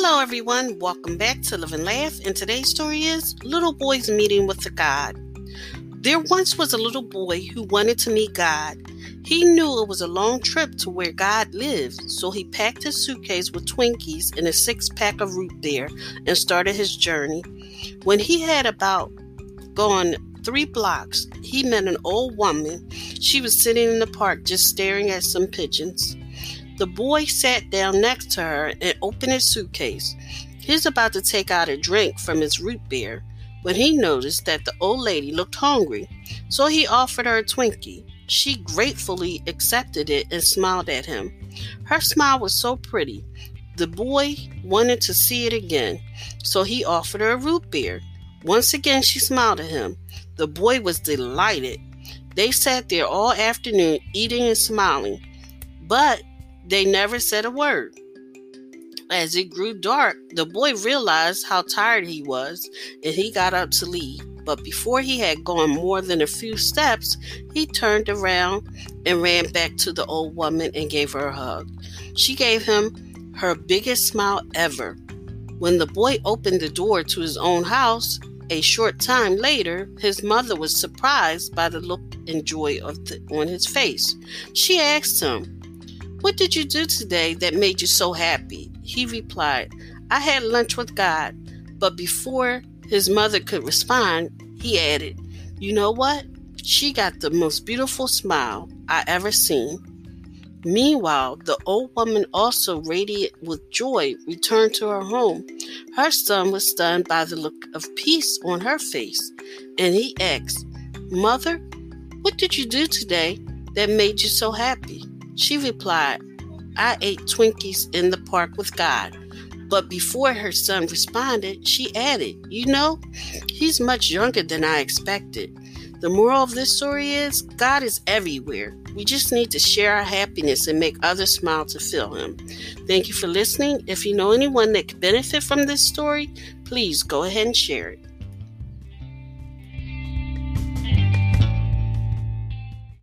Hello, everyone. Welcome back to Live and Laugh. And today's story is Little Boy's Meeting with the God. There once was a little boy who wanted to meet God. He knew it was a long trip to where God lived, so he packed his suitcase with Twinkies and a six pack of root beer and started his journey. When he had about gone three blocks, he met an old woman. She was sitting in the park just staring at some pigeons. The boy sat down next to her and opened his suitcase. He was about to take out a drink from his root beer when he noticed that the old lady looked hungry, so he offered her a Twinkie. She gratefully accepted it and smiled at him. Her smile was so pretty. The boy wanted to see it again, so he offered her a root beer. Once again, she smiled at him. The boy was delighted. They sat there all afternoon eating and smiling, but they never said a word. As it grew dark, the boy realized how tired he was and he got up to leave. But before he had gone more than a few steps, he turned around and ran back to the old woman and gave her a hug. She gave him her biggest smile ever. When the boy opened the door to his own house, a short time later, his mother was surprised by the look and joy the, on his face. She asked him, what did you do today that made you so happy? He replied, I had lunch with God. But before his mother could respond, he added, You know what? She got the most beautiful smile I ever seen. Meanwhile, the old woman, also radiant with joy, returned to her home. Her son was stunned by the look of peace on her face, and he asked, Mother, what did you do today that made you so happy? She replied, I ate Twinkies in the park with God. But before her son responded, she added, You know, he's much younger than I expected. The moral of this story is God is everywhere. We just need to share our happiness and make others smile to feel Him. Thank you for listening. If you know anyone that could benefit from this story, please go ahead and share it.